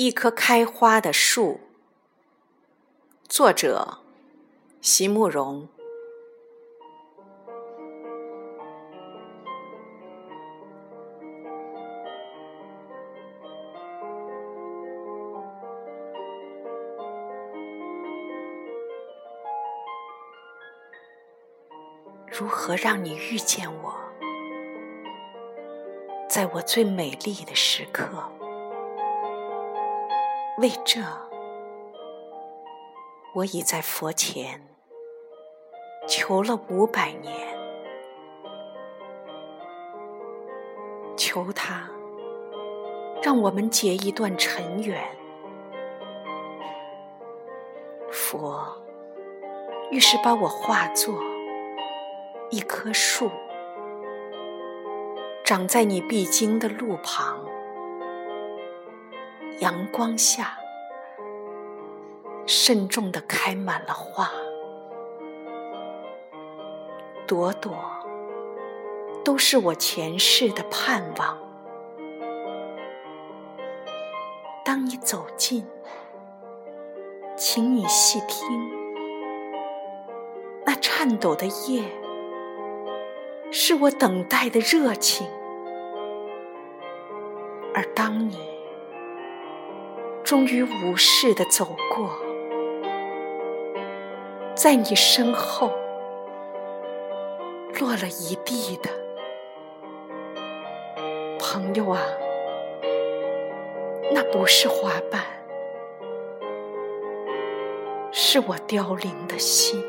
一棵开花的树，作者席慕容。如何让你遇见我，在我最美丽的时刻？为这，我已在佛前求了五百年，求他让我们结一段尘缘。佛于是把我化作一棵树，长在你必经的路旁。阳光下，慎重地开满了花，朵朵都是我前世的盼望。当你走近，请你细听，那颤抖的叶，是我等待的热情。而当你终于无视的走过，在你身后落了一地的朋友啊，那不是花瓣，是我凋零的心。